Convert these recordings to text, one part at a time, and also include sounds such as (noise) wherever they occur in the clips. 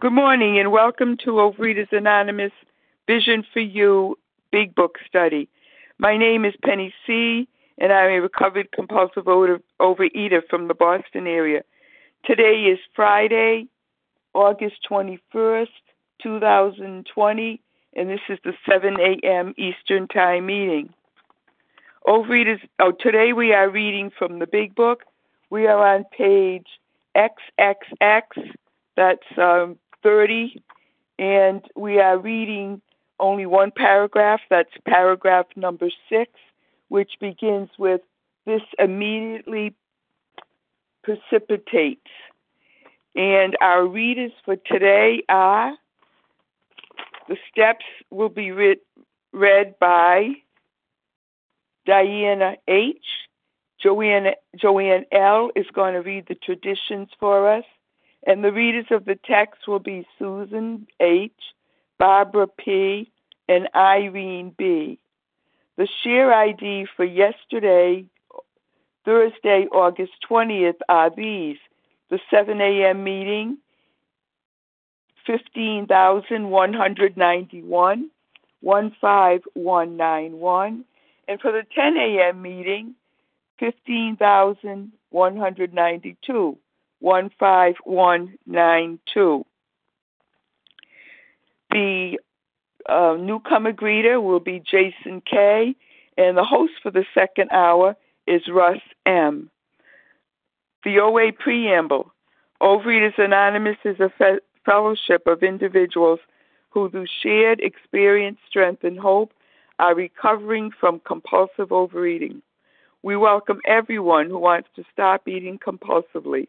Good morning and welcome to Overeaters Anonymous Vision for You Big Book Study. My name is Penny C., and I'm a recovered compulsive overeater from the Boston area. Today is Friday, August 21st, 2020, and this is the 7 a.m. Eastern Time meeting. Overeaters, oh, today we are reading from the Big Book. We are on page XXX. That's um, 30, and we are reading only one paragraph. That's paragraph number six, which begins with This immediately precipitates. And our readers for today are the steps will be read, read by Diana H. Joanne, Joanne L. is going to read the traditions for us. And the readers of the text will be Susan H., Barbara P., and Irene B. The share ID for yesterday, Thursday, August 20th, are these the 7 a.m. meeting, 15,191, 15191, and for the 10 a.m. meeting, 15,192. 15192. The uh, newcomer greeter will be Jason K., and the host for the second hour is Russ M. The OA Preamble Overeaters Anonymous is a fe- fellowship of individuals who, through shared experience, strength, and hope, are recovering from compulsive overeating. We welcome everyone who wants to stop eating compulsively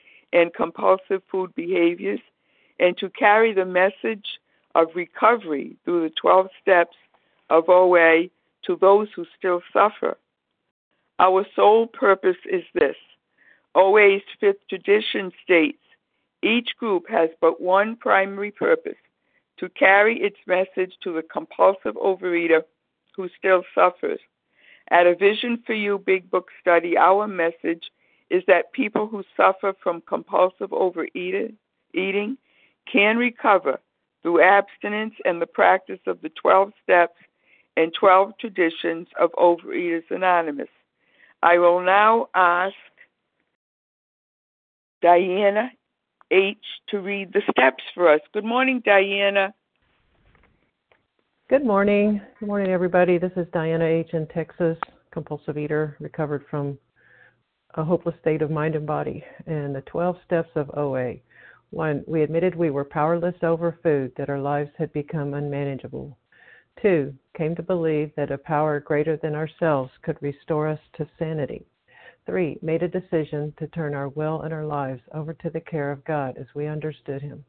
and compulsive food behaviors, and to carry the message of recovery through the 12 steps of OA to those who still suffer. Our sole purpose is this OA's fifth tradition states each group has but one primary purpose to carry its message to the compulsive overeater who still suffers. At a Vision for You Big Book study, our message is that people who suffer from compulsive overeating can recover through abstinence and the practice of the 12 steps and 12 traditions of Overeaters Anonymous. I will now ask Diana H. to read the steps for us. Good morning, Diana. Good morning. Good morning, everybody. This is Diana H. in Texas, compulsive eater, recovered from a hopeless state of mind and body, and the 12 steps of OA. One, we admitted we were powerless over food, that our lives had become unmanageable. Two, came to believe that a power greater than ourselves could restore us to sanity. Three, made a decision to turn our will and our lives over to the care of God as we understood Him.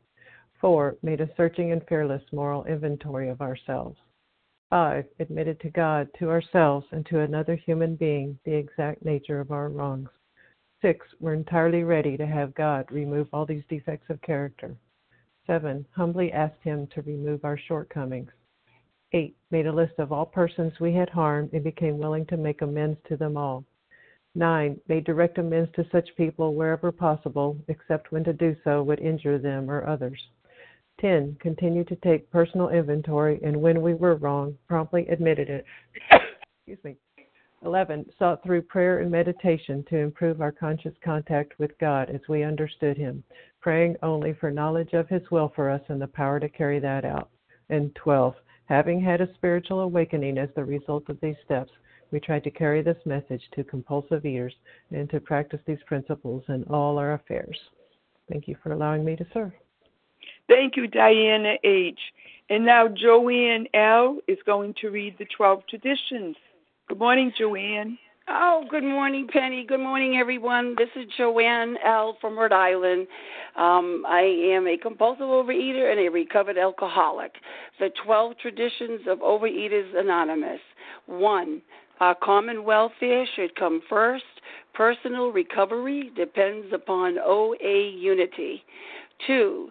Four, made a searching and fearless moral inventory of ourselves. 5. Admitted to God, to ourselves, and to another human being the exact nature of our wrongs. 6. We're entirely ready to have God remove all these defects of character. 7. Humbly asked Him to remove our shortcomings. 8. Made a list of all persons we had harmed and became willing to make amends to them all. 9. Made direct amends to such people wherever possible, except when to do so would injure them or others. 10. Continued to take personal inventory and when we were wrong, promptly admitted it. Excuse me. 11. Sought through prayer and meditation to improve our conscious contact with God as we understood Him, praying only for knowledge of His will for us and the power to carry that out. And 12. Having had a spiritual awakening as the result of these steps, we tried to carry this message to compulsive eaters and to practice these principles in all our affairs. Thank you for allowing me to serve. Thank you, Diana H. And now Joanne L. is going to read the 12 traditions. Good morning, Joanne. Oh, good morning, Penny. Good morning, everyone. This is Joanne L. from Rhode Island. Um, I am a compulsive overeater and a recovered alcoholic. The 12 traditions of Overeaters Anonymous. One, our common welfare should come first. Personal recovery depends upon OA unity. Two,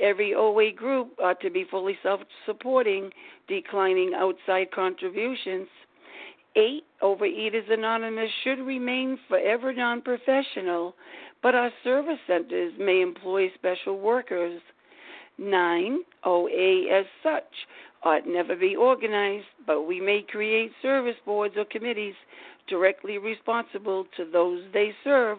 every OA group ought to be fully self supporting, declining outside contributions. Eight, Overeaters Anonymous should remain forever non professional, but our service centers may employ special workers. Nine, OA as such ought never be organized, but we may create service boards or committees directly responsible to those they serve.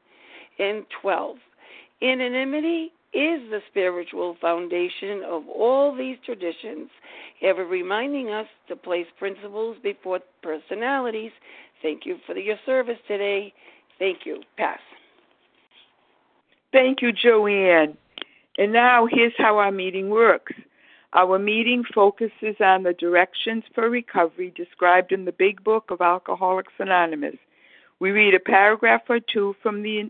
And 12. Anonymity is the spiritual foundation of all these traditions, ever reminding us to place principles before personalities. Thank you for your service today. Thank you. Pass. Thank you, Joanne. And now here's how our meeting works. Our meeting focuses on the directions for recovery described in the Big Book of Alcoholics Anonymous. We read a paragraph or two from the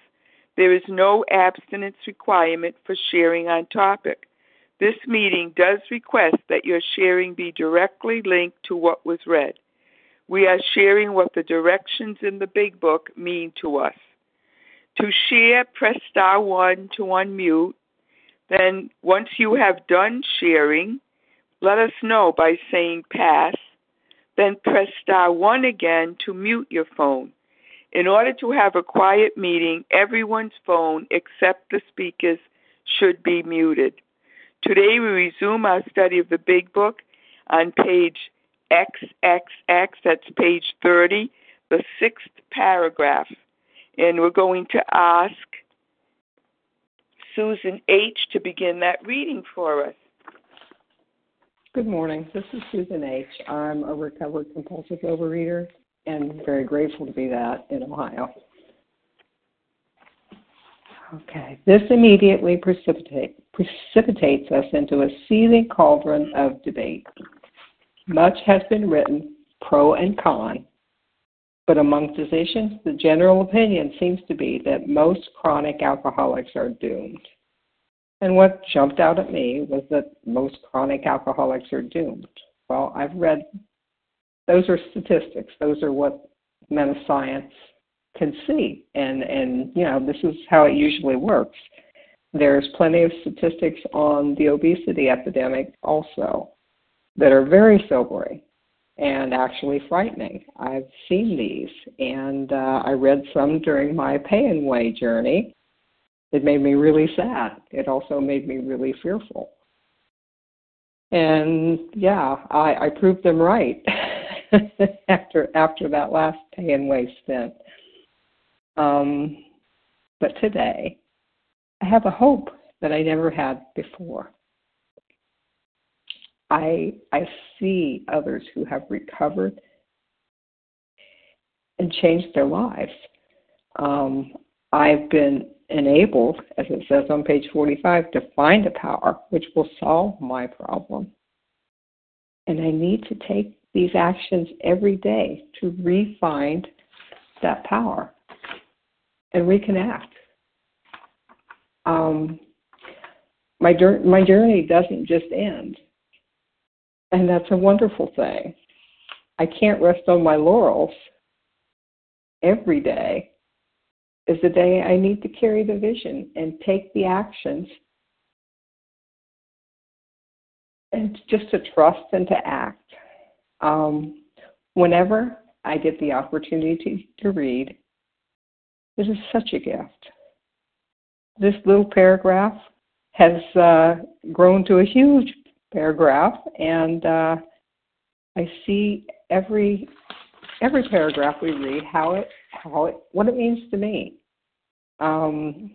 There is no abstinence requirement for sharing on topic. This meeting does request that your sharing be directly linked to what was read. We are sharing what the directions in the Big Book mean to us. To share, press star 1 to unmute. Then, once you have done sharing, let us know by saying pass. Then press star 1 again to mute your phone. In order to have a quiet meeting, everyone's phone except the speaker's should be muted. Today we resume our study of the Big Book on page XXX, that's page 30, the sixth paragraph. And we're going to ask Susan H. to begin that reading for us. Good morning. This is Susan H. I'm a recovered compulsive overeater and very grateful to be that in Ohio. Okay, this immediately precipitate, precipitates us into a seething cauldron of debate. Much has been written, pro and con, but among physicians, the general opinion seems to be that most chronic alcoholics are doomed. And what jumped out at me was that most chronic alcoholics are doomed. Well, I've read those are statistics. Those are what men of science can see. And, and you know, this is how it usually works. There's plenty of statistics on the obesity epidemic also that are very sobering and actually frightening. I've seen these, and uh, I read some during my pay and way journey. It made me really sad. It also made me really fearful. And yeah, I, I proved them right (laughs) (laughs) after after that last pay and waste stint. Um, but today, I have a hope that I never had before. I I see others who have recovered and changed their lives. Um, I've been enabled, as it says on page 45, to find a power which will solve my problem. And I need to take these actions every day to refine that power and reconnect. Um, my, my journey doesn't just end, and that's a wonderful thing. I can't rest on my laurels. Every day is the day I need to carry the vision and take the actions and just to trust and to act. Um, whenever I get the opportunity to read, this is such a gift. This little paragraph has uh, grown to a huge paragraph, and uh, I see every every paragraph we read how it how it what it means to me. Um,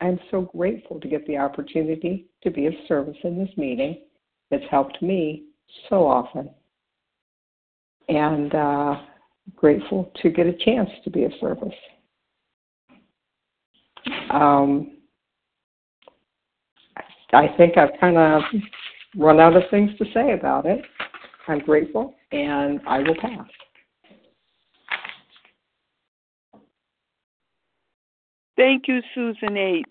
I'm so grateful to get the opportunity to be of service in this meeting. It's helped me so often, and uh, grateful to get a chance to be of service. Um, I think I've kind of run out of things to say about it. I'm grateful, and I will pass. Thank you, Susan H.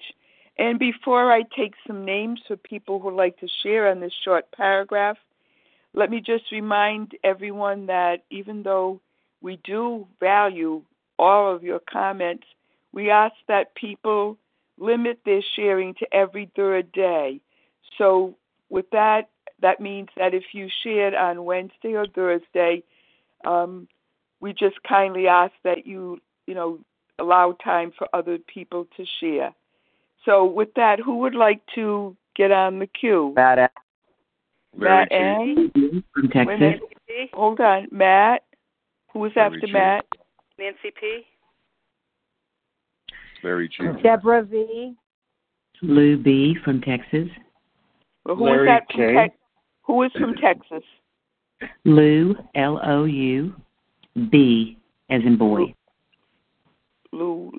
And before I take some names for people who like to share on this short paragraph, let me just remind everyone that even though we do value all of your comments, we ask that people limit their sharing to every third day. So, with that, that means that if you shared on Wednesday or Thursday, um, we just kindly ask that you, you know, allow time for other people to share. So, with that, who would like to get on the queue? Matt. Matt A. From Texas. Hold on, Matt. Who Who is after Matt? Nancy P. Larry G. Deborah V. Lou B. from Texas. Well, who Larry is that from K. Tex- Who is from Texas? Lou L O U B as in boy. Lou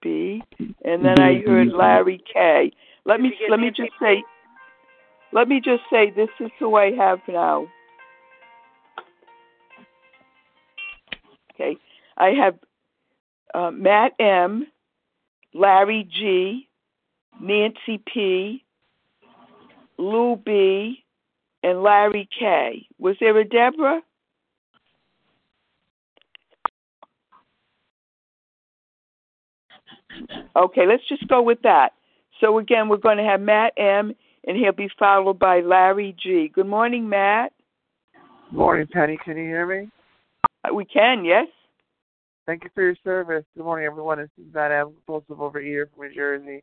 B. And then I heard Larry K. Let me Did you get let me just say let me just say this is who I have now. Okay. I have uh, Matt M, Larry G, Nancy P, Lou B, and Larry K. Was there a Deborah? Okay, let's just go with that. So again, we're going to have Matt M, and he'll be followed by Larry G. Good morning, Matt. Morning, Penny. Can you hear me? Uh, We can, yes. Thank you for your service. Good morning, everyone. This is Matt M, compulsive overeater from New Jersey.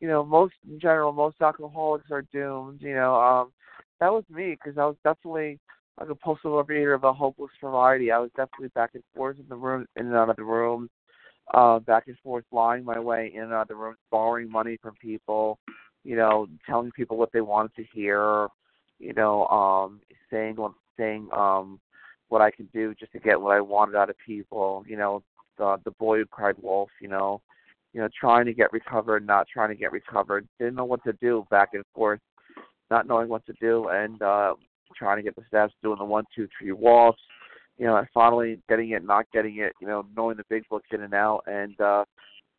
You know, most in general, most alcoholics are doomed. You know, um, that was me because I was definitely like a compulsive overeater of a hopeless variety. I was definitely back and forth in the room, in and out of the room, uh, back and forth, lying my way in and out of the room, borrowing money from people. You know, telling people what they wanted to hear. You know, um, saying what saying um what I could do just to get what I wanted out of people. You know, the the boy who cried wolf. You know, you know, trying to get recovered, not trying to get recovered. Didn't know what to do, back and forth, not knowing what to do, and uh, trying to get the steps, doing the one, two, three walks. You know, and finally getting it, not getting it. You know, knowing the big books in and out, and uh,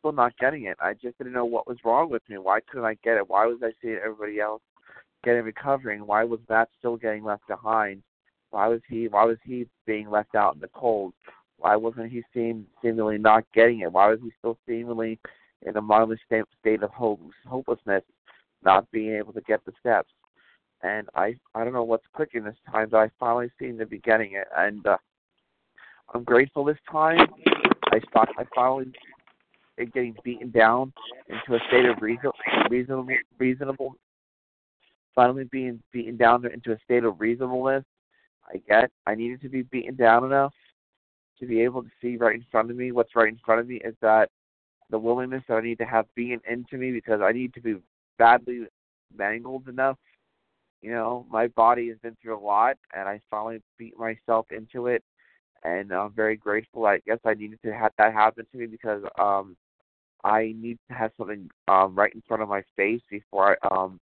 still not getting it. I just didn't know what was wrong with me. Why couldn't I get it? Why was I seeing everybody else getting recovering? Why was Matt still getting left behind? Why was he why was he being left out in the cold? Why wasn't he seem seemingly not getting it? Why was he still seemingly in a mindless state, state of hope, hopelessness, not being able to get the steps? And I I don't know what's clicking this time, but I finally seem to be getting it, and uh, I'm grateful this time. I stopped. I finally getting beaten down into a state of reason, reasonable, reasonable. Finally, being beaten down into a state of reasonableness. I get. I needed to be beaten down enough to be able to see right in front of me. What's right in front of me is that the willingness that I need to have being into me because I need to be badly mangled enough. You know, my body has been through a lot, and I finally beat myself into it and I'm very grateful. I guess I needed to have that happen to me because um I need to have something um right in front of my face before I um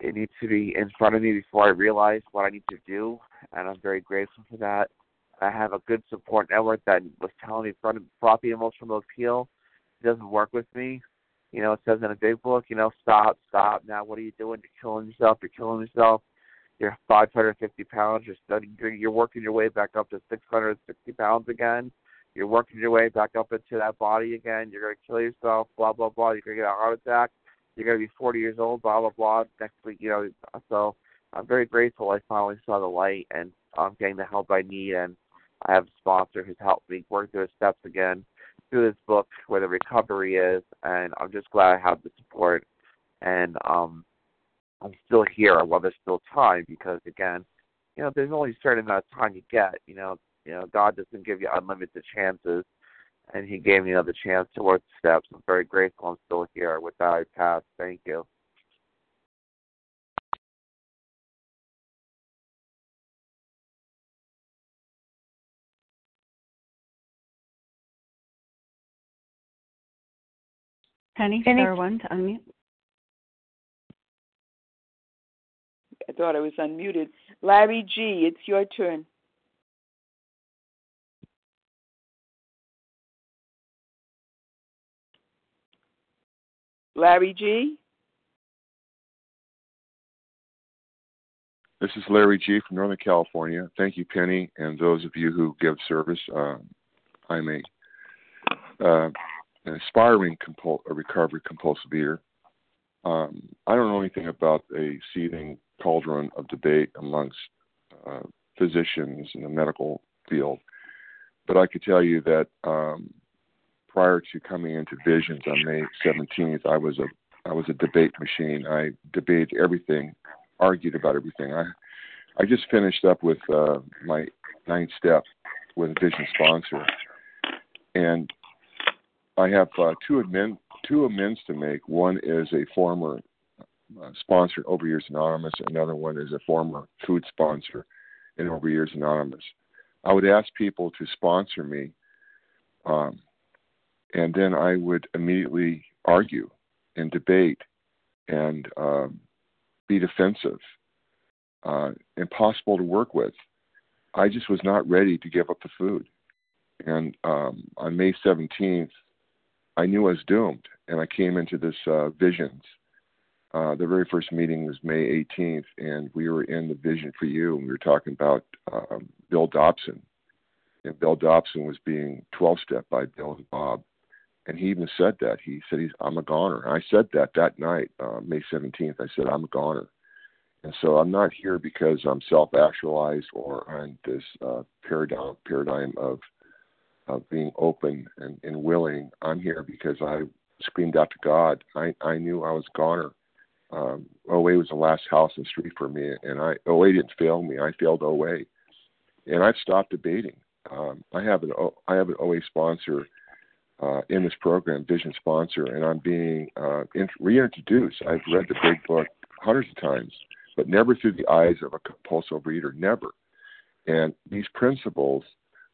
it needs to be in front of me before I realize what I need to do and I'm very grateful for that. I have a good support network that was telling me front floppy emotional appeal it doesn't work with me. You know, it says in a big book, you know, stop, stop. Now what are you doing? You're killing yourself, you're killing yourself you're 550 pounds. You're studying. You're working your way back up to 660 pounds again. You're working your way back up into that body again. You're gonna kill yourself. Blah blah blah. You're gonna get a heart attack. You're gonna be 40 years old. Blah blah blah. Next week, you know. So I'm very grateful. I finally saw the light, and I'm getting the help I need. And I have a sponsor who's helped me work through the steps again through this book where the recovery is. And I'm just glad I have the support. And um, I'm still here while there's still time because again, you know, there's only a certain amount of time you get. You know, you know, God doesn't give you unlimited chances, and He gave me another chance to work the steps. I'm very grateful. I'm still here. With that, I pass. Thank you. Penny, Penny. star one to unmute. I thought I was unmuted. Larry G., it's your turn. Larry G. This is Larry G. from Northern California. Thank you, Penny, and those of you who give service. Uh, I'm a uh, an aspiring compul- a recovery compulsive eater. Um, I don't know anything about a seething cauldron of debate amongst uh, physicians in the medical field. But I could tell you that um, prior to coming into Visions on May 17th, I was a I was a debate machine. I debated everything, argued about everything. I I just finished up with uh, my ninth step with a Vision sponsor, and I have uh, two amend two amends to make. One is a former uh, sponsored Overeaters Anonymous. Another one is a former food sponsor in Overeaters Anonymous. I would ask people to sponsor me, um, and then I would immediately argue and debate and um, be defensive, uh, impossible to work with. I just was not ready to give up the food. And um, on May 17th, I knew I was doomed, and I came into this uh, visions uh, the very first meeting was May 18th, and we were in the Vision for You, and we were talking about um, Bill Dotson. And Bill Dotson was being 12 step by Bill and Bob. And he even said that. He said, he's, I'm a goner. And I said that that night, uh, May 17th. I said, I'm a goner. And so I'm not here because I'm self actualized or on this uh, paradigm, paradigm of, of being open and, and willing. I'm here because I screamed out to God. I, I knew I was goner um, OA was the last house in the street for me, and I OA didn't fail me. I failed OA, and I've stopped debating. Um, I have an I have an OA sponsor uh, in this program, Vision sponsor, and I'm being uh, in, reintroduced. I've read the big book hundreds of times, but never through the eyes of a compulsive reader. Never. And these principles,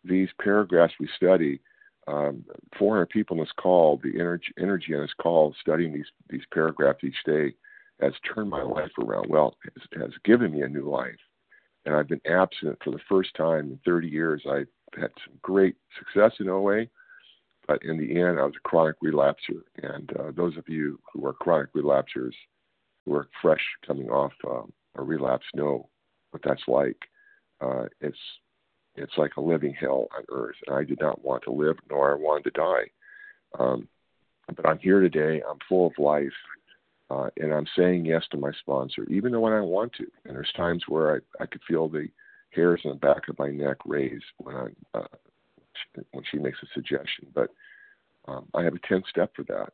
these paragraphs we study, um, 400 people in this call, the energy, energy in this call, studying these these paragraphs each day has turned my life around. Well, has, has given me a new life. And I've been absent for the first time in 30 years. I've had some great success in OA, but in the end, I was a chronic relapser. And uh, those of you who are chronic relapsers, who are fresh coming off um, a relapse, know what that's like. Uh, it's it's like a living hell on earth, and I did not want to live, nor I wanted to die. Um, but I'm here today. I'm full of life. Uh, and I'm saying yes to my sponsor, even though when I want to. And there's times where I, I could feel the hairs on the back of my neck raise when I uh, when she makes a suggestion. But Um, I have a 10 step for that.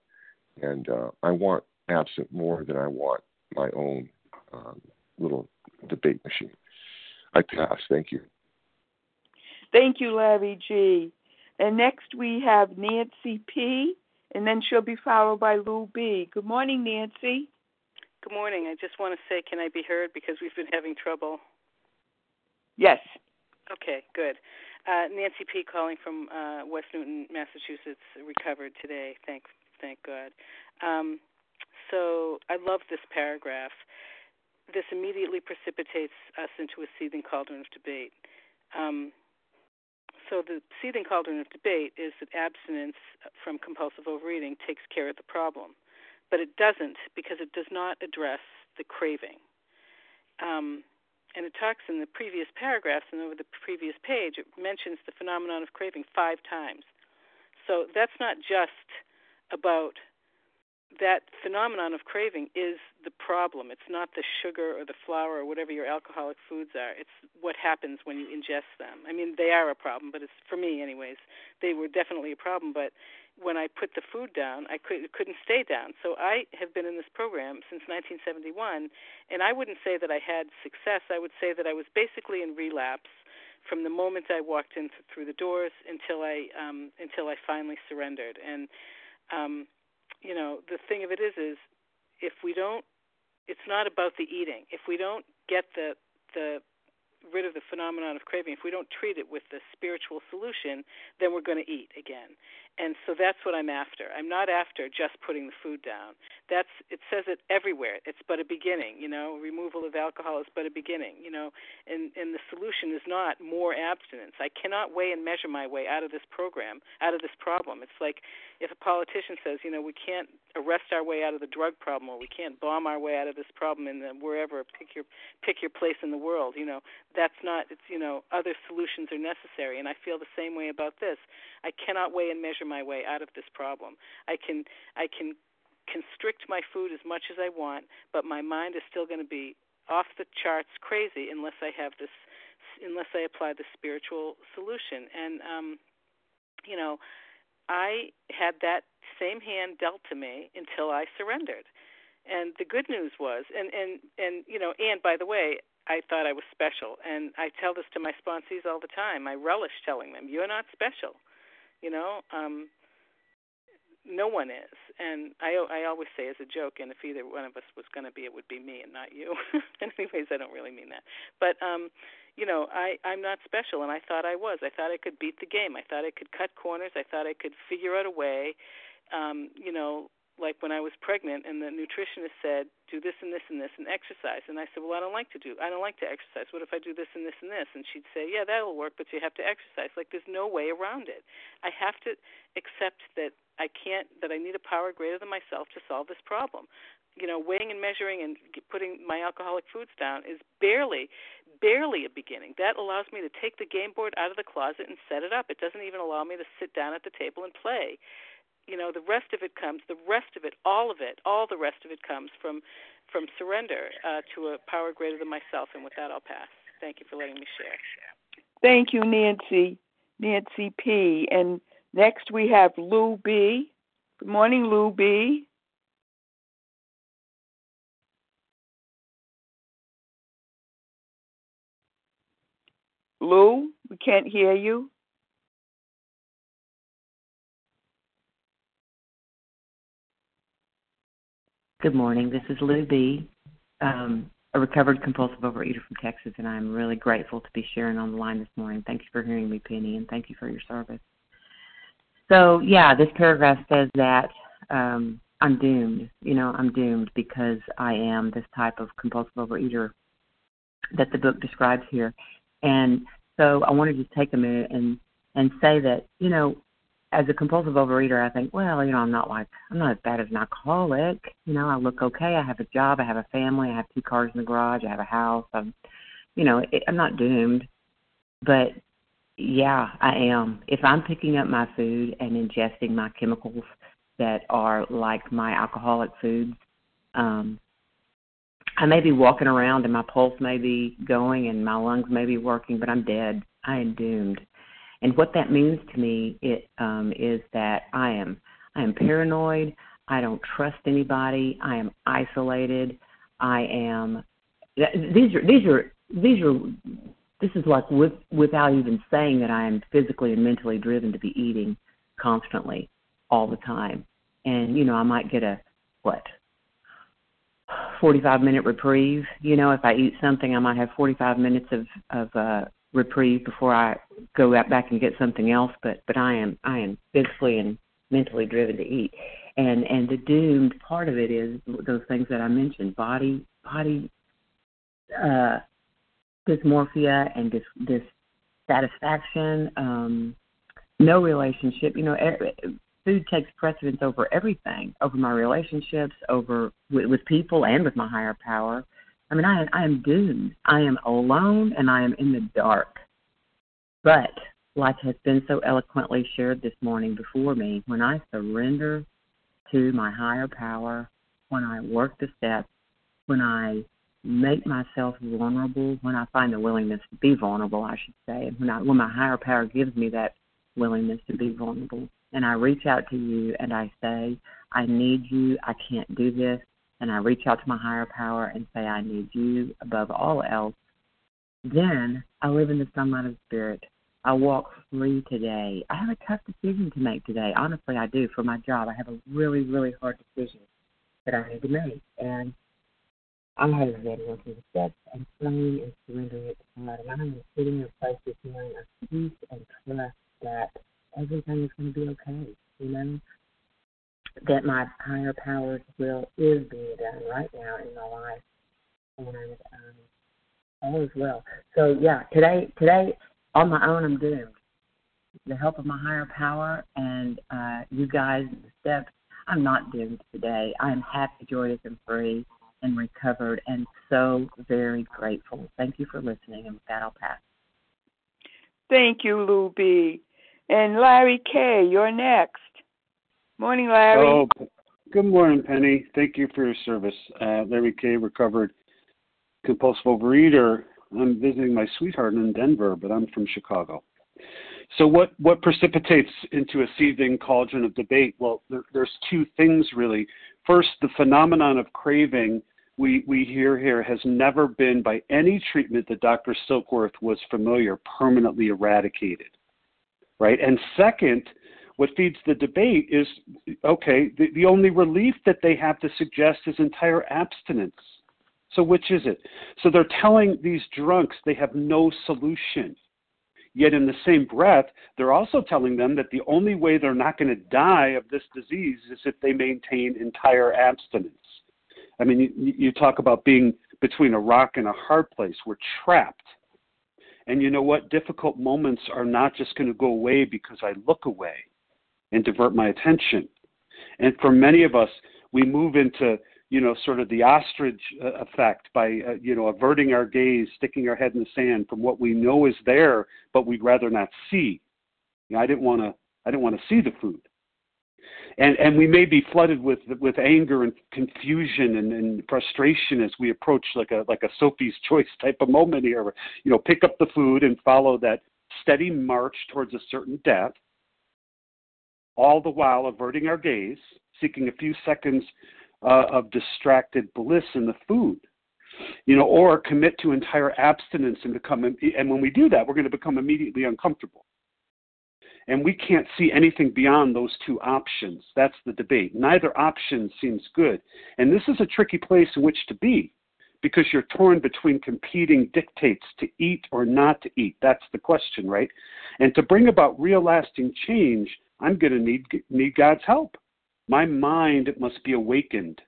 And uh, I want absent more than I want my own um, little debate machine. I pass. Thank you. Thank you, Larry G. And next we have Nancy P. And then she'll be followed by Lou B. Good morning, Nancy. Good morning. I just want to say, can I be heard because we've been having trouble? Yes. Okay, good. Uh, Nancy P. calling from uh, West Newton, Massachusetts, recovered today. Thank, thank God. Um, so I love this paragraph. This immediately precipitates us into a seething cauldron of debate. Um, so the seething cauldron of debate is that abstinence from compulsive overeating takes care of the problem, but it doesn't because it does not address the craving. Um, and it talks in the previous paragraphs and over the previous page, it mentions the phenomenon of craving five times. So that's not just about that phenomenon of craving is the problem. It's not the sugar or the flour or whatever your alcoholic foods are. It's what happens when you ingest them. I mean, they are a problem, but it's for me, anyways. They were definitely a problem, but when I put the food down, I could, couldn't stay down. So I have been in this program since 1971, and I wouldn't say that I had success. I would say that I was basically in relapse from the moment I walked in through the doors until I um, until I finally surrendered. And um, you know, the thing of it is, is if we don't, it's not about the eating. If we don't get the the rid of the phenomenon of craving, if we don't treat it with the spiritual solution, then we're going to eat again. And so that's what I'm after. I'm not after just putting the food down. That's it says it everywhere. It's but a beginning, you know. Removal of alcohol is but a beginning, you know. And and the solution is not more abstinence. I cannot weigh and measure my way out of this program, out of this problem. It's like if a politician says, you know, we can't arrest our way out of the drug problem or we can't bomb our way out of this problem in the wherever pick your pick your place in the world, you know. That's not it's you know, other solutions are necessary and I feel the same way about this. I cannot weigh and measure my way out of this problem. I can I can constrict my food as much as I want, but my mind is still going to be off the charts crazy unless I have this unless I apply the spiritual solution. And um you know, I had that same hand dealt to me until I surrendered. And the good news was and and and you know, and by the way, I thought I was special. And I tell this to my sponsees all the time. I relish telling them, "You're not special." You know, um, no one is, and I I always say as a joke, and if either one of us was going to be, it would be me and not you. and (laughs) anyways, I don't really mean that, but um, you know, I I'm not special, and I thought I was. I thought I could beat the game. I thought I could cut corners. I thought I could figure out a way. Um, you know, like when I was pregnant and the nutritionist said, do this and this and this and exercise. And I said, well, I don't like to do, I don't like to exercise. What if I do this and this and this? And she'd say, yeah, that'll work, but you have to exercise. Like there's no way around it. I have to accept that I can't, that I need a power greater than myself to solve this problem. You know, weighing and measuring and putting my alcoholic foods down is barely, barely a beginning. That allows me to take the game board out of the closet and set it up. It doesn't even allow me to sit down at the table and play you know the rest of it comes the rest of it all of it all the rest of it comes from from surrender uh, to a power greater than myself and with that i'll pass. Thank you for letting me share. Thank you nancy nancy p. And next we have lou b. Good morning lou b. Lou we can't hear you Good morning. This is Lou B., um, a recovered compulsive overeater from Texas, and I'm really grateful to be sharing on the line this morning. Thank you for hearing me, Penny, and thank you for your service. So, yeah, this paragraph says that um, I'm doomed. You know, I'm doomed because I am this type of compulsive overeater that the book describes here. And so I want to just take a minute and and say that you know as a compulsive overeater, I think, well, you know, I'm not like I'm not as bad as an alcoholic. You know, I look okay. I have a job. I have a family. I have two cars in the garage. I have a house. I'm, you know, it, I'm not doomed. But yeah, I am. If I'm picking up my food and ingesting my chemicals that are like my alcoholic foods, um, I may be walking around and my pulse may be going and my lungs may be working, but I'm dead. I am doomed And what that means to me it, um, is that I am I am paranoid. I don't trust anybody. I am isolated. I am. These are these are these are. This is like with, without even saying that I am physically and mentally driven to be eating constantly, all the time. And you know, I might get a what 45 minute reprieve. You know, if I eat something, I might have 45 minutes of of uh, reprieve before I go out back and get something else. But but I am I am physically and mentally driven to eat, and and the doomed part of it is those things that I mentioned: body body uh, dysmorphia and dis dissatisfaction. Um, no relationship. You know, food takes precedence over everything, over my relationships, over with, with people, and with my higher power. I mean, I I am doomed. I am alone, and I am in the dark. But like has been so eloquently shared this morning before me, when I surrender to my higher power, when I work the steps, when I make myself vulnerable, when I find the willingness to be vulnerable, I should say, and when I when my higher power gives me that willingness to be vulnerable, and I reach out to you and I say, I need you, I can't do this, and I reach out to my higher power and say, I need you above all else, then I live in the sunlight of spirit. I walk free today. I have a tough decision to make today. Honestly, I do. For my job, I have a really, really hard decision that I need to make. And I'm ready to go through the steps and praying and surrendering it to God. And I'm sitting in a place this morning of peace and trust that everything is going to be okay. You know, that my higher powers will is being done right now in my life, and um, all is well. So yeah, today today on my own I'm doomed. The help of my higher power and uh, you guys, the steps. I'm not doomed today. I am happy, joyous, and free, and recovered, and so very grateful. Thank you for listening, and with that, I'll pass. Thank you, Lou B. And Larry K., you're next. Morning, Larry. Oh, good morning, Penny. Thank you for your service. Uh, Larry K., recovered compulsive overeater. I'm visiting my sweetheart in Denver, but I'm from Chicago. So, what, what precipitates into a seething cauldron of debate? Well, there, there's two things really. First, the phenomenon of craving we, we hear here has never been, by any treatment that Dr. Silkworth was familiar, permanently eradicated right? And second, what feeds the debate is okay, the, the only relief that they have to suggest is entire abstinence. So, which is it? So, they're telling these drunks they have no solution. Yet, in the same breath, they're also telling them that the only way they're not going to die of this disease is if they maintain entire abstinence. I mean, you, you talk about being between a rock and a hard place. We're trapped and you know what? Difficult moments are not just going to go away because I look away and divert my attention. And for many of us, we move into, you know, sort of the ostrich uh, effect by, uh, you know, averting our gaze, sticking our head in the sand from what we know is there, but we'd rather not see. You know, I didn't want to. I didn't want to see the food and and we may be flooded with with anger and confusion and, and frustration as we approach like a like a Sophie's (laughs) choice type of moment here. You know, pick up the food and follow that steady march towards a certain death, all the while averting our gaze, seeking a few seconds uh, of distracted bliss in the food. You know, or commit to entire abstinence and become, and when we do that, we're going to become immediately uncomfortable. And we can't see anything beyond those two options. That's the debate. Neither option seems good. And this is a tricky place in which to be because you're torn between competing dictates to eat or not to eat. That's the question, right? And to bring about real lasting change, I'm going to need, need God's help. My mind must be awakened.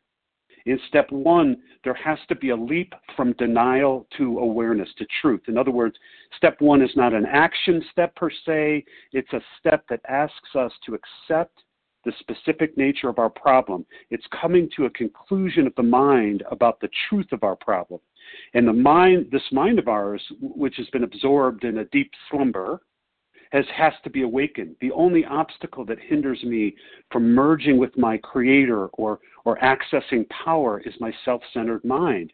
In step one, there has to be a leap from denial to awareness, to truth. In other words, step one is not an action step per se, it's a step that asks us to accept the specific nature of our problem. It's coming to a conclusion of the mind about the truth of our problem. And the mind, this mind of ours, which has been absorbed in a deep slumber, has has to be awakened. The only obstacle that hinders me from merging with my creator or or accessing power is my self-centered mind.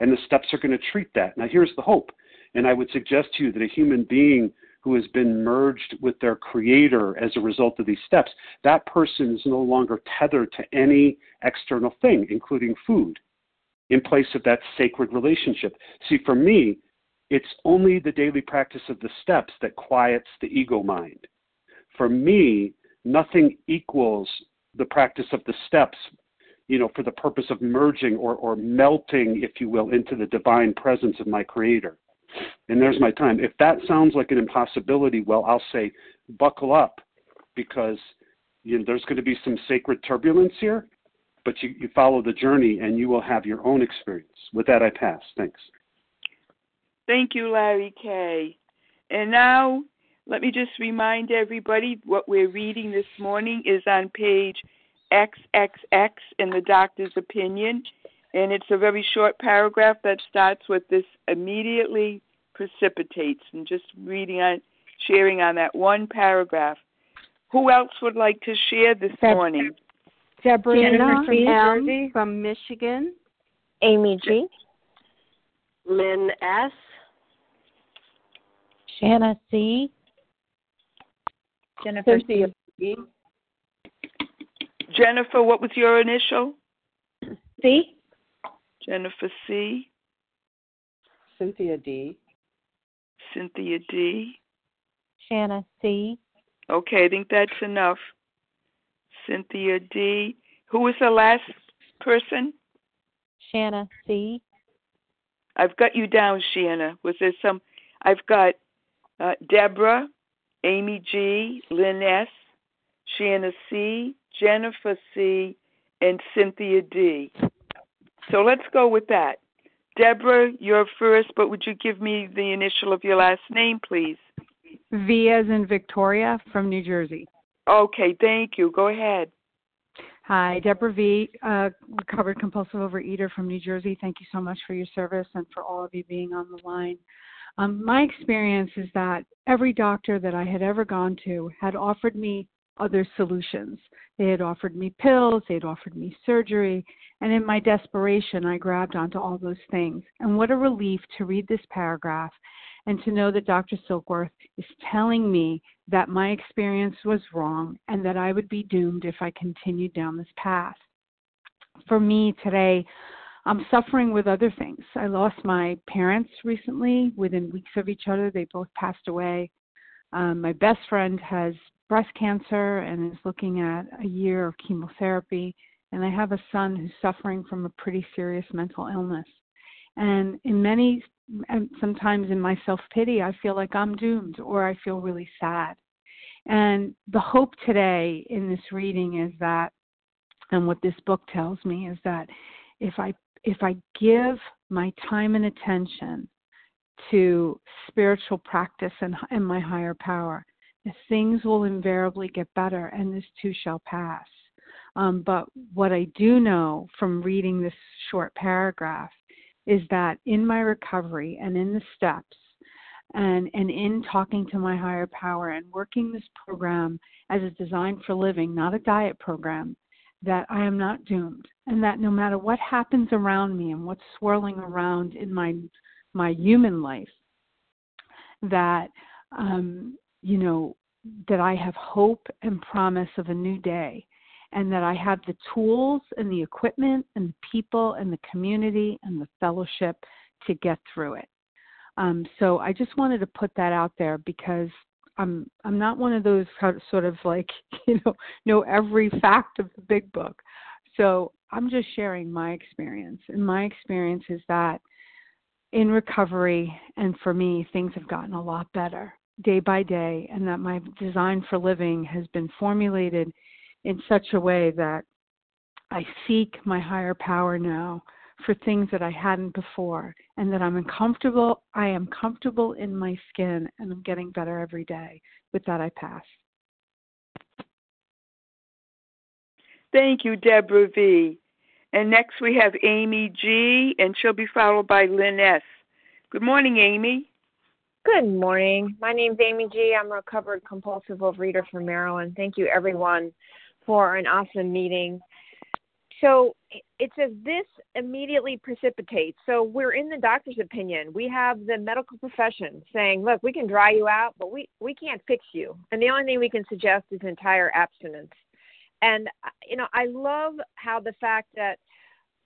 And the steps are going to treat that. Now here's the hope. And I would suggest to you that a human being who has been merged with their creator as a result of these steps, that person is no longer tethered to any external thing, including food, in place of that sacred relationship. See, for me, it's only the daily practice of the steps that quiets the ego mind. For me, nothing equals the practice of the steps you know, for the purpose of merging or, or melting, if you will, into the divine presence of my creator. And there's my time. If that sounds like an impossibility, well, I'll say buckle up because you know, there's going to be some sacred turbulence here, but you, you follow the journey and you will have your own experience. With that, I pass. Thanks. Thank you, Larry K. And now, let me just remind everybody what we're reading this morning is on page XXX in the doctor's opinion. And it's a very short paragraph that starts with this immediately precipitates and just reading on sharing on that one paragraph. Who else would like to share this Deb- morning? Deborah Jenna from From Michigan. Amy G. Lynn S. Shanna C. Jennifer C. Jennifer, what was your initial? C. Jennifer C. Cynthia D. Cynthia D. Shanna C. Okay, I think that's enough. Cynthia D. Who was the last person? Shanna C. I've got you down, Shanna. Was there some? I've got uh, Deborah, Amy G, Lynn S, Shanna C, Jennifer C, and Cynthia D. So let's go with that. Deborah, you're first, but would you give me the initial of your last name, please? V as in Victoria from New Jersey. Okay, thank you. Go ahead. Hi, Deborah V, uh, recovered compulsive overeater from New Jersey. Thank you so much for your service and for all of you being on the line. Um, my experience is that every doctor that I had ever gone to had offered me other solutions. They had offered me pills, they had offered me surgery, and in my desperation, I grabbed onto all those things. And what a relief to read this paragraph and to know that Dr. Silkworth is telling me that my experience was wrong and that I would be doomed if I continued down this path. For me today, I'm suffering with other things. I lost my parents recently within weeks of each other. They both passed away. Um, my best friend has breast cancer and is looking at a year of chemotherapy. And I have a son who's suffering from a pretty serious mental illness. And in many, and sometimes in my self pity, I feel like I'm doomed or I feel really sad. And the hope today in this reading is that, and what this book tells me is that if I if I give my time and attention to spiritual practice and, and my higher power, things will invariably get better, and this too shall pass. Um, but what I do know from reading this short paragraph is that in my recovery and in the steps, and, and in talking to my higher power and working this program as a design for living, not a diet program, that I am not doomed, and that no matter what happens around me and what's swirling around in my my human life, that um, you know, that I have hope and promise of a new day, and that I have the tools and the equipment and the people and the community and the fellowship to get through it. Um, so I just wanted to put that out there because I'm I'm not one of those sort of like (laughs) you know know every fact of the big book. So I'm just sharing my experience, and my experience is that in recovery and for me things have gotten a lot better day by day, and that my design for living has been formulated in such a way that I seek my higher power now for things that I hadn't before, and that I'm uncomfortable. I am comfortable in my skin, and I'm getting better every day. With that, I pass. Thank you, Deborah V. And next we have Amy G, and she'll be followed by Lynn S. Good morning, Amy. Good morning. My name's Amy G. I'm a recovered compulsive overeater from Maryland. Thank you, everyone, for an awesome meeting. So it says this immediately precipitates. So we're in the doctor's opinion. We have the medical profession saying, look, we can dry you out, but we, we can't fix you. And the only thing we can suggest is entire abstinence. And, you know, I love how the fact that,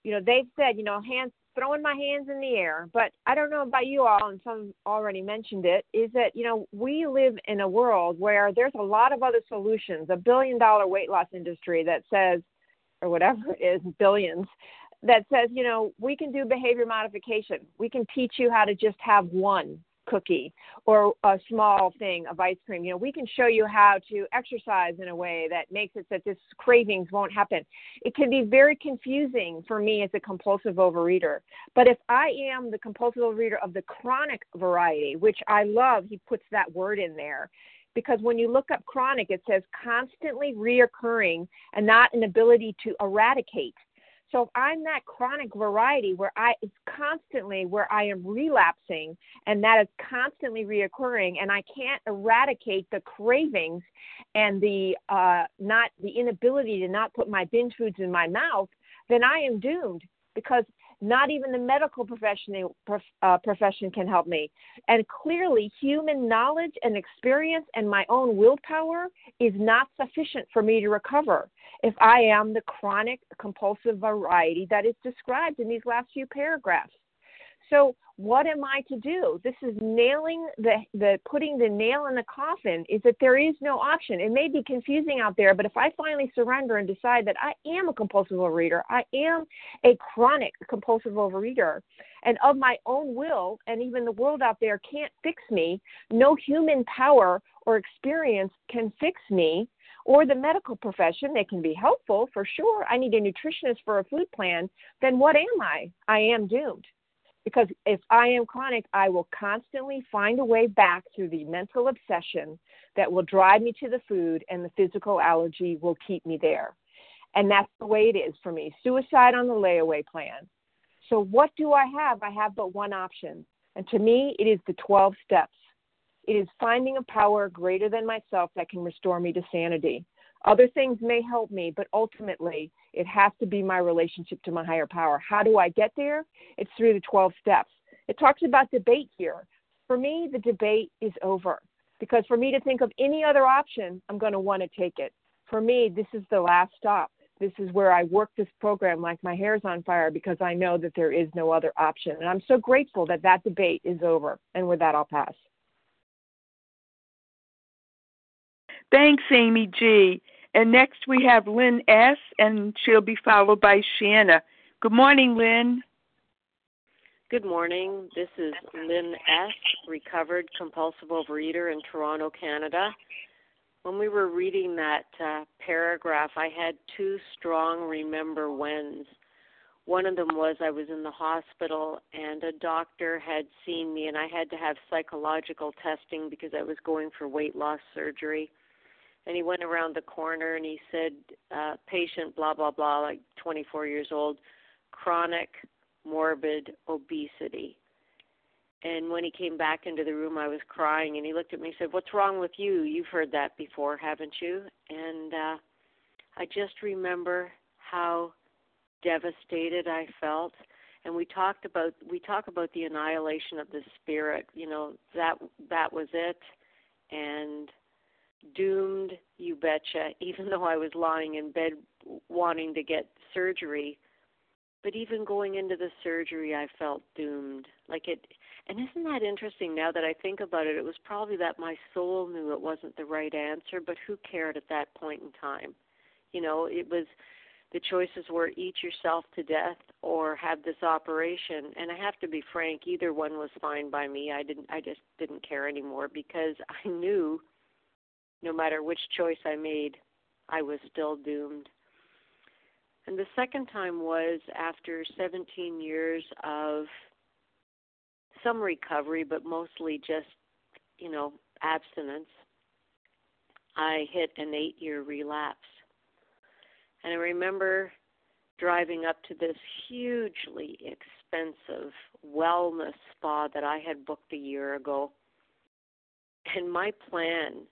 you know, they've said, you know, hands, throwing my hands in the air, but I don't know about you all, and some already mentioned it, is that, you know, we live in a world where there's a lot of other solutions, a billion dollar weight loss industry that says, or whatever (laughs) it is, billions, that says, you know, we can do behavior modification. We can teach you how to just have one cookie or a small thing of ice cream. You know, we can show you how to exercise in a way that makes it that this cravings won't happen. It can be very confusing for me as a compulsive overeater. But if I am the compulsive overeater of the chronic variety, which I love, he puts that word in there. Because when you look up chronic, it says constantly reoccurring and not an ability to eradicate. So if I'm that chronic variety where I it's constantly where I am relapsing and that is constantly reoccurring and I can't eradicate the cravings and the uh, not the inability to not put my binge foods in my mouth, then I am doomed because not even the medical profession, uh, profession can help me. And clearly, human knowledge and experience and my own willpower is not sufficient for me to recover if I am the chronic compulsive variety that is described in these last few paragraphs. So, what am I to do? This is nailing the, the putting the nail in the coffin is that there is no option. It may be confusing out there, but if I finally surrender and decide that I am a compulsive overeater, I am a chronic compulsive overeater, and of my own will, and even the world out there can't fix me, no human power or experience can fix me, or the medical profession, they can be helpful for sure. I need a nutritionist for a food plan, then what am I? I am doomed. Because if I am chronic, I will constantly find a way back through the mental obsession that will drive me to the food, and the physical allergy will keep me there. And that's the way it is for me suicide on the layaway plan. So, what do I have? I have but one option. And to me, it is the 12 steps. It is finding a power greater than myself that can restore me to sanity. Other things may help me, but ultimately, it has to be my relationship to my higher power. How do I get there? It's through the 12 steps. It talks about debate here. For me, the debate is over because for me to think of any other option, I'm going to want to take it. For me, this is the last stop. This is where I work this program like my hair's on fire because I know that there is no other option. And I'm so grateful that that debate is over. And with that, I'll pass. Thanks, Amy G. And next we have Lynn S., and she'll be followed by Shanna. Good morning, Lynn. Good morning. This is Lynn S., recovered compulsive overeater in Toronto, Canada. When we were reading that uh, paragraph, I had two strong remember whens. One of them was I was in the hospital and a doctor had seen me, and I had to have psychological testing because I was going for weight loss surgery and he went around the corner and he said, uh, patient, blah, blah, blah, like 24 years old, chronic morbid obesity. And when he came back into the room, I was crying, and he looked at me and said, What's wrong with you? You've heard that before, haven't you? And uh, I just remember how devastated I felt. And we talked about we talk about the annihilation of the spirit. You know that that was it, and doomed, you betcha, even though I was lying in bed wanting to get surgery. But even going into the surgery, I felt doomed. Like it, and isn't that interesting now that I think about it? It was probably that my soul knew it wasn't the right answer, but who cared at that point in time? You know, it was the choices were eat yourself to death or have this operation and i have to be frank either one was fine by me i didn't i just didn't care anymore because i knew no matter which choice I made, I was still doomed. And the second time was after 17 years of some recovery, but mostly just, you know, abstinence. I hit an eight year relapse. And I remember driving up to this hugely expensive wellness spa that I had booked a year ago. And my plan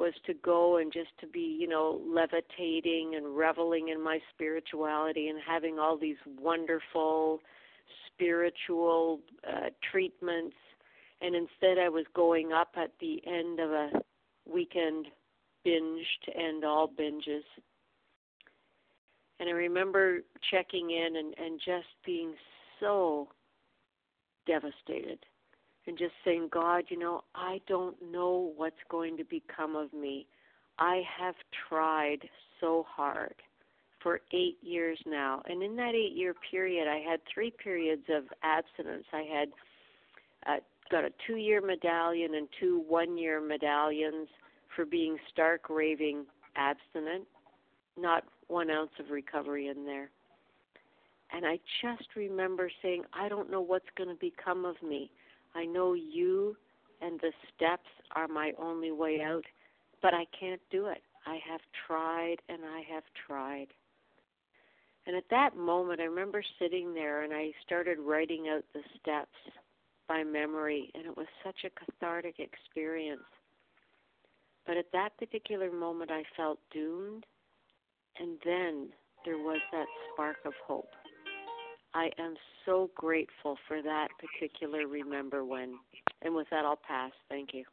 was to go and just to be, you know, levitating and reveling in my spirituality and having all these wonderful spiritual uh, treatments. And instead, I was going up at the end of a weekend binge to end all binges. And I remember checking in and, and just being so devastated and just saying, God, you know, I don't know what's going to become of me. I have tried so hard for eight years now. And in that eight year period, I had three periods of abstinence. I had uh, got a two year medallion and two one year medallions for being stark raving abstinent, not one ounce of recovery in there. And I just remember saying, I don't know what's going to become of me. I know you and the steps are my only way out, but I can't do it. I have tried and I have tried. And at that moment, I remember sitting there and I started writing out the steps by memory, and it was such a cathartic experience. But at that particular moment, I felt doomed, and then there was that spark of hope. I am so grateful for that particular remember when. And with that, I'll pass. Thank you.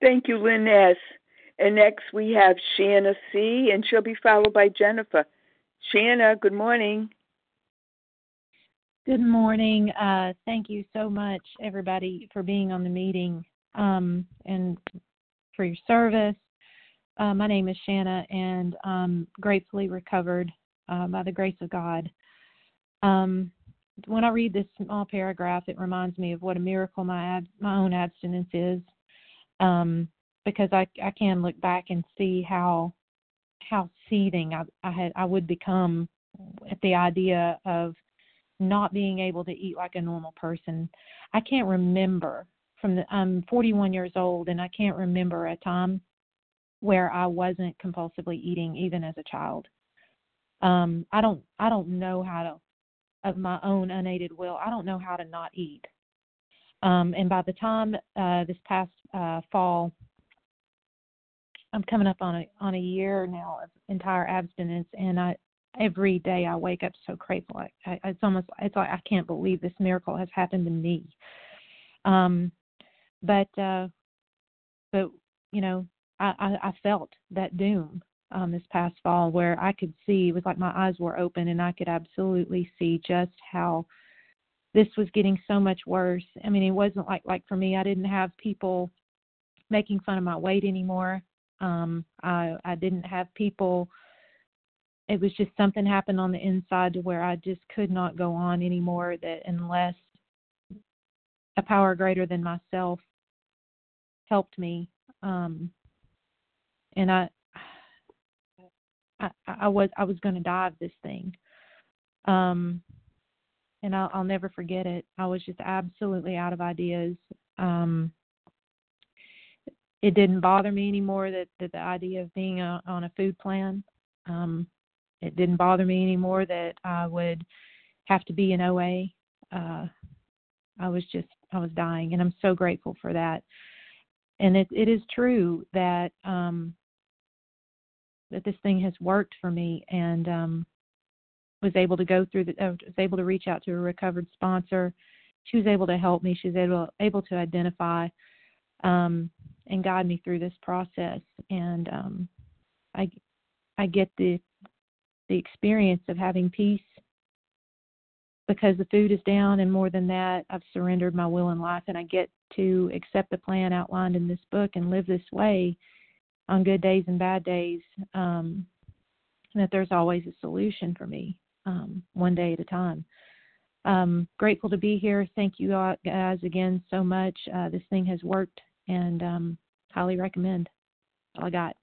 Thank you, Lynn S. And next we have Shanna C., and she'll be followed by Jennifer. Shanna, good morning. Good morning. Uh, thank you so much, everybody, for being on the meeting um, and for your service. Uh, my name is Shanna, and I'm gratefully recovered uh, by the grace of God. Um, when I read this small paragraph, it reminds me of what a miracle my ab- my own abstinence is, um, because I I can look back and see how how seething I, I had I would become at the idea of not being able to eat like a normal person. I can't remember from the I'm 41 years old, and I can't remember a time where I wasn't compulsively eating even as a child. Um, I don't I don't know how to of my own unaided will, I don't know how to not eat. Um, and by the time uh, this past uh, fall, I'm coming up on a on a year now of entire abstinence, and I every day I wake up so grateful. I, I, it's almost it's like I can't believe this miracle has happened to me. Um, but uh, but you know I, I, I felt that doom um, this past fall where I could see it was like my eyes were open and I could absolutely see just how this was getting so much worse. I mean, it wasn't like like for me, I didn't have people making fun of my weight anymore. Um, I I didn't have people. It was just something happened on the inside to where I just could not go on anymore. That unless a power greater than myself helped me, um, and I, I, I was I was going to die of this thing. Um, and I'll, I'll never forget it. I was just absolutely out of ideas. Um, it didn't bother me anymore that, that the idea of being a, on a food plan. Um, it didn't bother me anymore that I would have to be in OA. Uh, I was just I was dying, and I'm so grateful for that. And it it is true that um, that this thing has worked for me and um was able to go through the uh, was able to reach out to a recovered sponsor. She was able to help me. She was able able to identify um and guide me through this process. And um i i get the the experience of having peace because the food is down. And more than that i've surrendered my will and life. And i get to accept the plan outlined in this book and live this way on good days and bad days, um, that there's always a solution for me, um, one day at a time. Um, grateful to be here. Thank you guys again so much. Uh, this thing has worked, and um, highly recommend. All I got.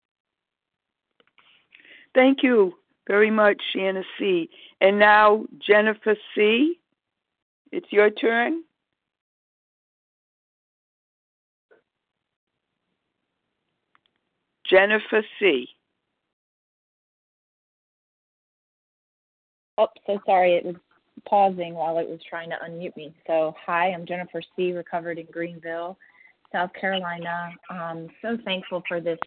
Thank you very much, Shanna C. And now Jennifer C. It's your turn. Jennifer C. Oh, so sorry. It was pausing while it was trying to unmute me. So, hi, I'm Jennifer C., recovered in Greenville, South Carolina. Um, so thankful for this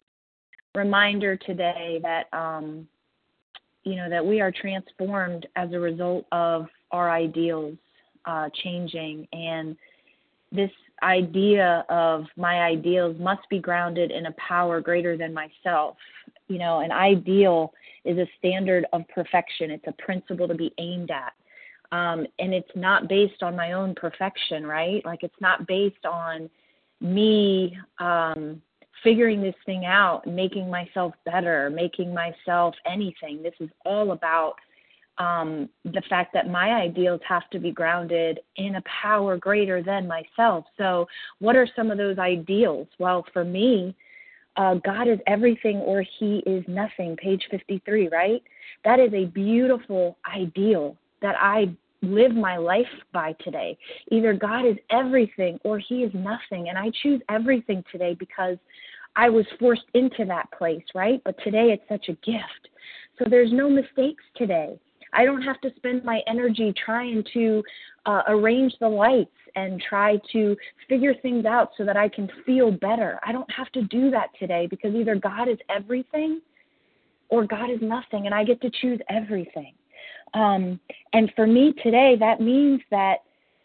reminder today that um, you know that we are transformed as a result of our ideals uh, changing, and this idea of my ideals must be grounded in a power greater than myself. You know, an ideal is a standard of perfection. It's a principle to be aimed at. Um, and it's not based on my own perfection, right? Like it's not based on me um, figuring this thing out, making myself better, making myself anything. This is all about um, the fact that my ideals have to be grounded in a power greater than myself. So, what are some of those ideals? Well, for me, uh, God is everything or He is nothing, page 53, right? That is a beautiful ideal that I live my life by today. Either God is everything or He is nothing. And I choose everything today because I was forced into that place, right? But today it's such a gift. So there's no mistakes today. I don't have to spend my energy trying to uh, arrange the lights and try to figure things out so that I can feel better. I don't have to do that today because either God is everything or God is nothing, and I get to choose everything. Um, and for me today, that means that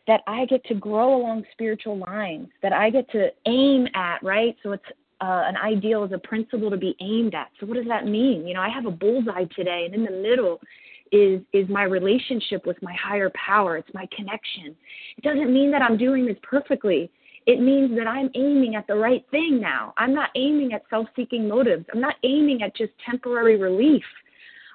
that I get to grow along spiritual lines, that I get to aim at, right? So it's uh, an ideal is a principle to be aimed at. So what does that mean? You know, I have a bullseye today, and in the middle is is my relationship with my higher power. It's my connection. It doesn't mean that I'm doing this perfectly. It means that I'm aiming at the right thing now. I'm not aiming at self-seeking motives. I'm not aiming at just temporary relief.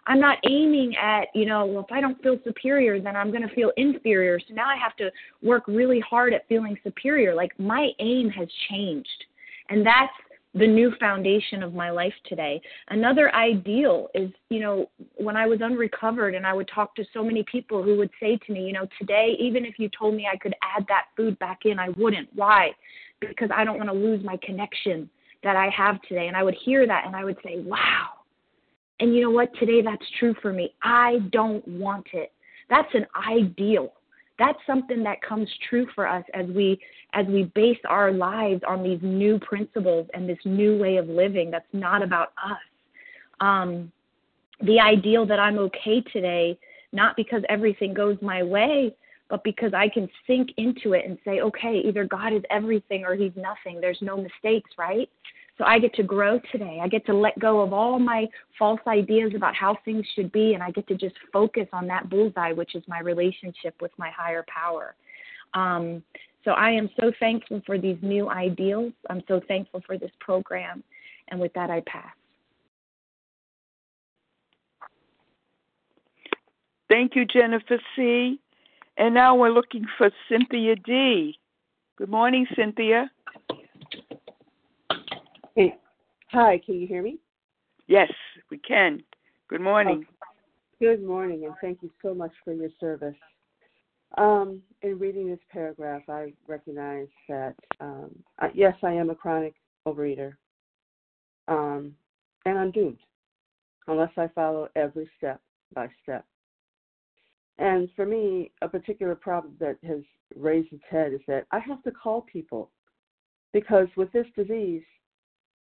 I'm not aiming at, you know, well, if I don't feel superior, then I'm going to feel inferior. So now I have to work really hard at feeling superior. Like my aim has changed. And that's the new foundation of my life today. Another ideal is, you know, when I was unrecovered and I would talk to so many people who would say to me, you know, today, even if you told me I could add that food back in, I wouldn't. Why? Because I don't want to lose my connection that I have today. And I would hear that and I would say, wow. And you know what? Today that's true for me. I don't want it. That's an ideal that's something that comes true for us as we as we base our lives on these new principles and this new way of living that's not about us. Um, the ideal that i'm okay today not because everything goes my way but because i can sink into it and say okay either god is everything or he's nothing. There's no mistakes right so I get to grow today. I get to let go of all my false ideas about how things should be, and I get to just focus on that bullseye, which is my relationship with my higher power. Um, so I am so thankful for these new ideals. I'm so thankful for this program. And with that, I pass. Thank you, Jennifer C. And now we're looking for Cynthia D. Good morning, Cynthia. Hey, hi, can you hear me? Yes, we can. Good morning. Oh, good morning, and thank you so much for your service. Um, in reading this paragraph, I recognize that um, I, yes, I am a chronic overeater, um, and I'm doomed unless I follow every step by step. And for me, a particular problem that has raised its head is that I have to call people because with this disease,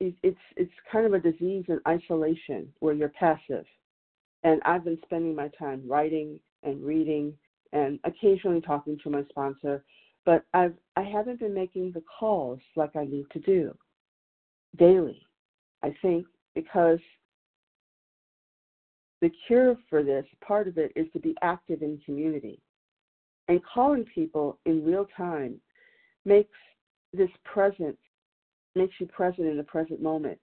it's it's kind of a disease in isolation where you're passive. And I've been spending my time writing and reading and occasionally talking to my sponsor, but I've I haven't been making the calls like I need to do daily. I think because the cure for this part of it is to be active in community. And calling people in real time makes this present makes you present in the present moment.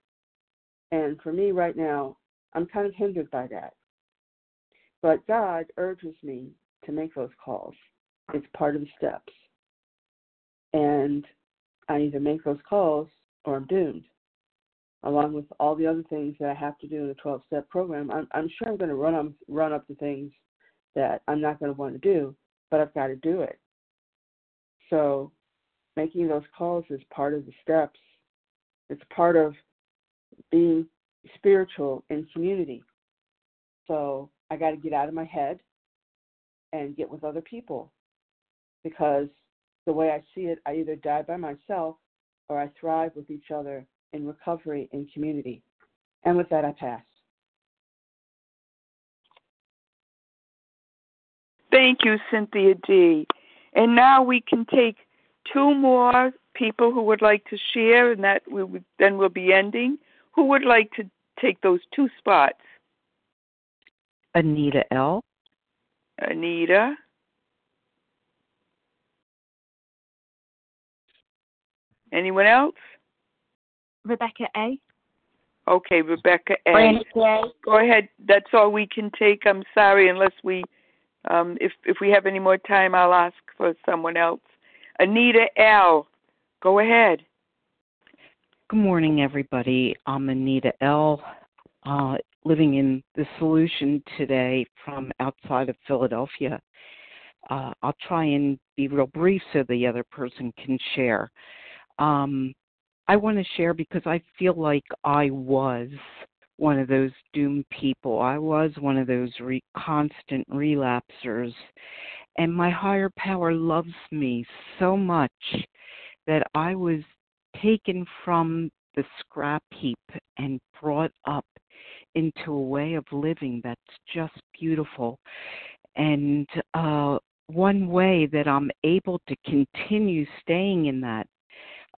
And for me right now, I'm kind of hindered by that. But God urges me to make those calls. It's part of the steps. And I either make those calls or I'm doomed. Along with all the other things that I have to do in a 12 step program, I'm, I'm sure I'm going to run up, run up the things that I'm not going to want to do, but I've got to do it. So making those calls is part of the steps it's part of being spiritual in community. So I got to get out of my head and get with other people because the way I see it, I either die by myself or I thrive with each other in recovery and community. And with that, I pass. Thank you, Cynthia D. And now we can take two more people who would like to share, and that we would, then we'll be ending. Who would like to take those two spots? Anita L. Anita. Anyone else? Rebecca A. Okay, Rebecca A. Brandy A. Go ahead. That's all we can take. I'm sorry, unless we, um, if if we have any more time, I'll ask for someone else. Anita L. Go ahead. Good morning, everybody. I'm Anita L. Uh, living in the solution today from outside of Philadelphia. Uh, I'll try and be real brief so the other person can share. Um, I want to share because I feel like I was one of those doomed people. I was one of those re- constant relapsers. And my higher power loves me so much that I was taken from the scrap heap and brought up into a way of living that's just beautiful. And uh, one way that I'm able to continue staying in that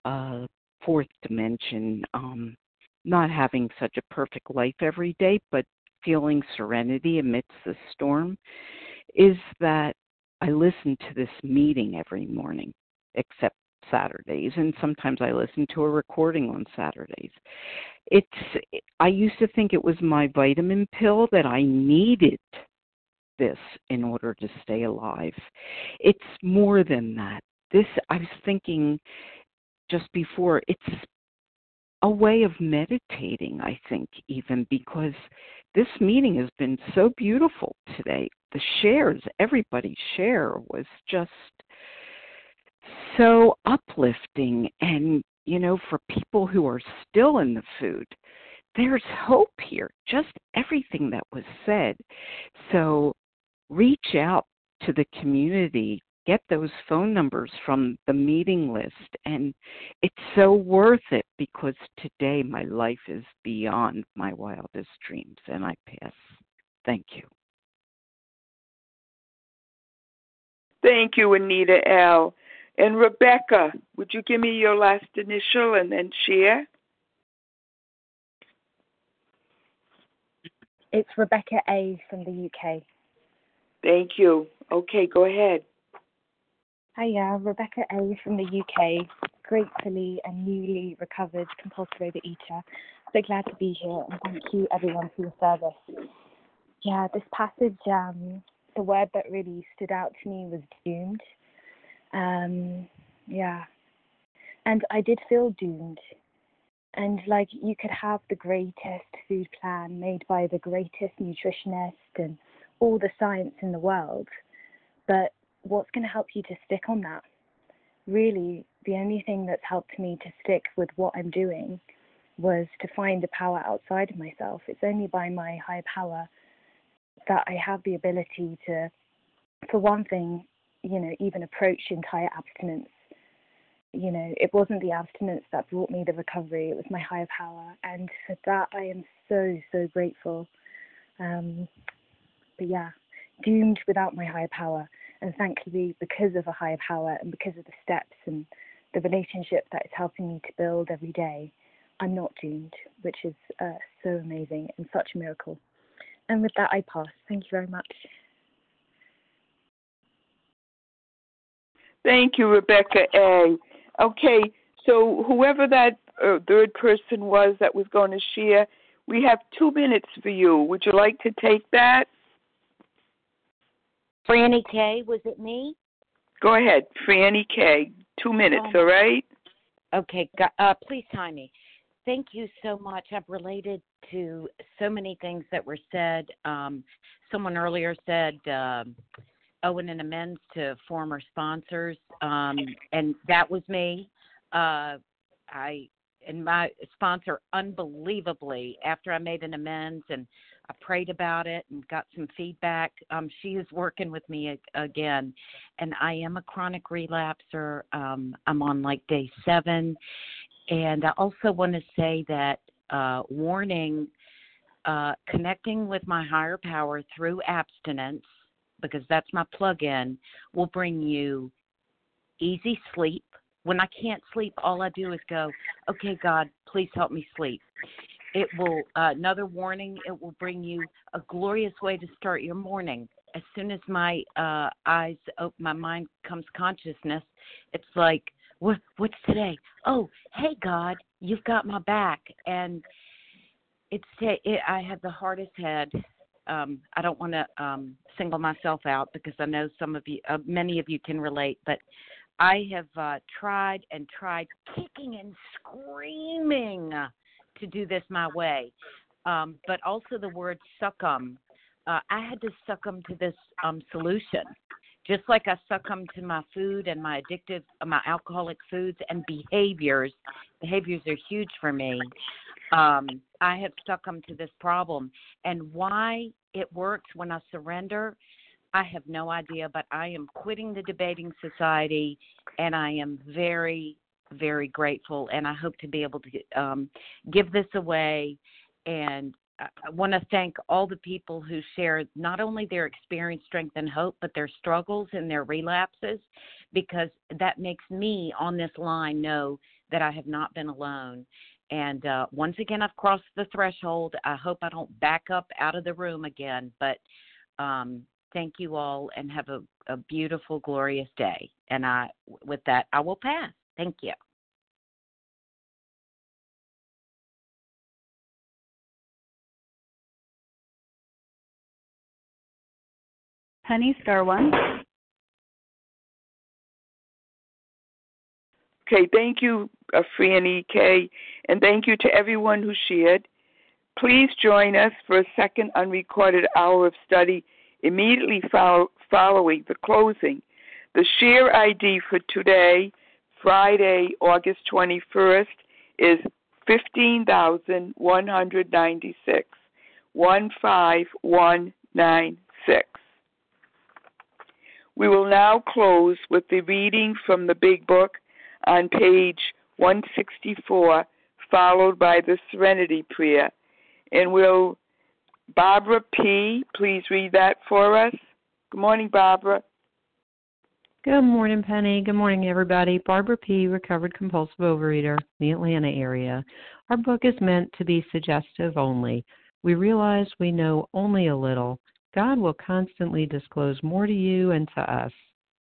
uh, fourth dimension, um, not having such a perfect life every day, but feeling serenity amidst the storm, is that I listen to this meeting every morning, except Saturdays, and sometimes I listen to a recording on Saturdays. It's I used to think it was my vitamin pill that I needed this in order to stay alive. It's more than that. This I was thinking just before it's a way of meditating, I think, even because this meeting has been so beautiful today. The shares, everybody's share was just so uplifting. And, you know, for people who are still in the food, there's hope here, just everything that was said. So reach out to the community, get those phone numbers from the meeting list. And it's so worth it because today my life is beyond my wildest dreams. And I pass. Thank you. Thank you, Anita L. And Rebecca, would you give me your last initial and then share? It's Rebecca A from the UK. Thank you. Okay, go ahead. Hiya, Rebecca A from the UK, gratefully and newly recovered compulsive overeater. So glad to be here and thank you everyone for your service. Yeah, this passage, um, the word that really stood out to me was doomed. Um, yeah. And I did feel doomed. And like you could have the greatest food plan made by the greatest nutritionist and all the science in the world, but what's going to help you to stick on that? Really, the only thing that's helped me to stick with what I'm doing was to find the power outside of myself. It's only by my higher power that I have the ability to, for one thing, you know, even approach entire abstinence. You know, it wasn't the abstinence that brought me the recovery, it was my higher power. And for that, I am so, so grateful. Um, but yeah, doomed without my higher power. And thankfully, because of a higher power and because of the steps and the relationship that is helping me to build every day, I'm not doomed, which is uh, so amazing and such a miracle. And with that, I pass. Thank you very much. Thank you, Rebecca A. Okay, so whoever that uh, third person was that was going to share, we have two minutes for you. Would you like to take that? Franny K, was it me? Go ahead, Franny K. Two minutes, um, all right? Okay, uh, please time me. Thank you so much. I've related to so many things that were said. Um, someone earlier said uh, Owen and amends to former sponsors, um, and that was me. Uh, I and my sponsor unbelievably after I made an amends and I prayed about it and got some feedback. Um, she is working with me again, and I am a chronic relapser. Um, I'm on like day seven, and I also want to say that uh, warning, uh, connecting with my higher power through abstinence, because that's my plug-in, will bring you easy sleep. When I can't sleep, all I do is go, "Okay, God, please help me sleep." It will, uh, another warning, it will bring you a glorious way to start your morning. As soon as my uh, eyes open, my mind comes consciousness, it's like, what, what's today? Oh, hey, God, you've got my back. And it's, it, I have the hardest head. Um, I don't want to um, single myself out because I know some of you, uh, many of you can relate, but I have uh, tried and tried, kicking and screaming to do this my way. Um, but also the word succumb. Uh, I had to succumb to this um, solution, just like I succumb to my food and my addictive, uh, my alcoholic foods and behaviors. Behaviors are huge for me. Um, I have succumbed to this problem, and why it works when I surrender, I have no idea. But I am quitting the debating society, and I am very very grateful, and I hope to be able to um, give this away. And I want to thank all the people who share not only their experience, strength, and hope, but their struggles and their relapses, because that makes me on this line know that I have not been alone. And uh, once again, I've crossed the threshold. I hope I don't back up out of the room again, but um, thank you all and have a, a beautiful, glorious day. And I, with that, I will pass. Thank you. Penny, star one. Okay, thank you, uh, Franny K, and thank you to everyone who shared. Please join us for a second unrecorded hour of study immediately follow, following the closing. The share ID for today Friday, August 21st, is 15,196. 15196. We will now close with the reading from the Big Book on page 164, followed by the Serenity Prayer. And will Barbara P. please read that for us? Good morning, Barbara. Good morning, Penny. Good morning, everybody. Barbara P., recovered compulsive overeater, the Atlanta area. Our book is meant to be suggestive only. We realize we know only a little. God will constantly disclose more to you and to us.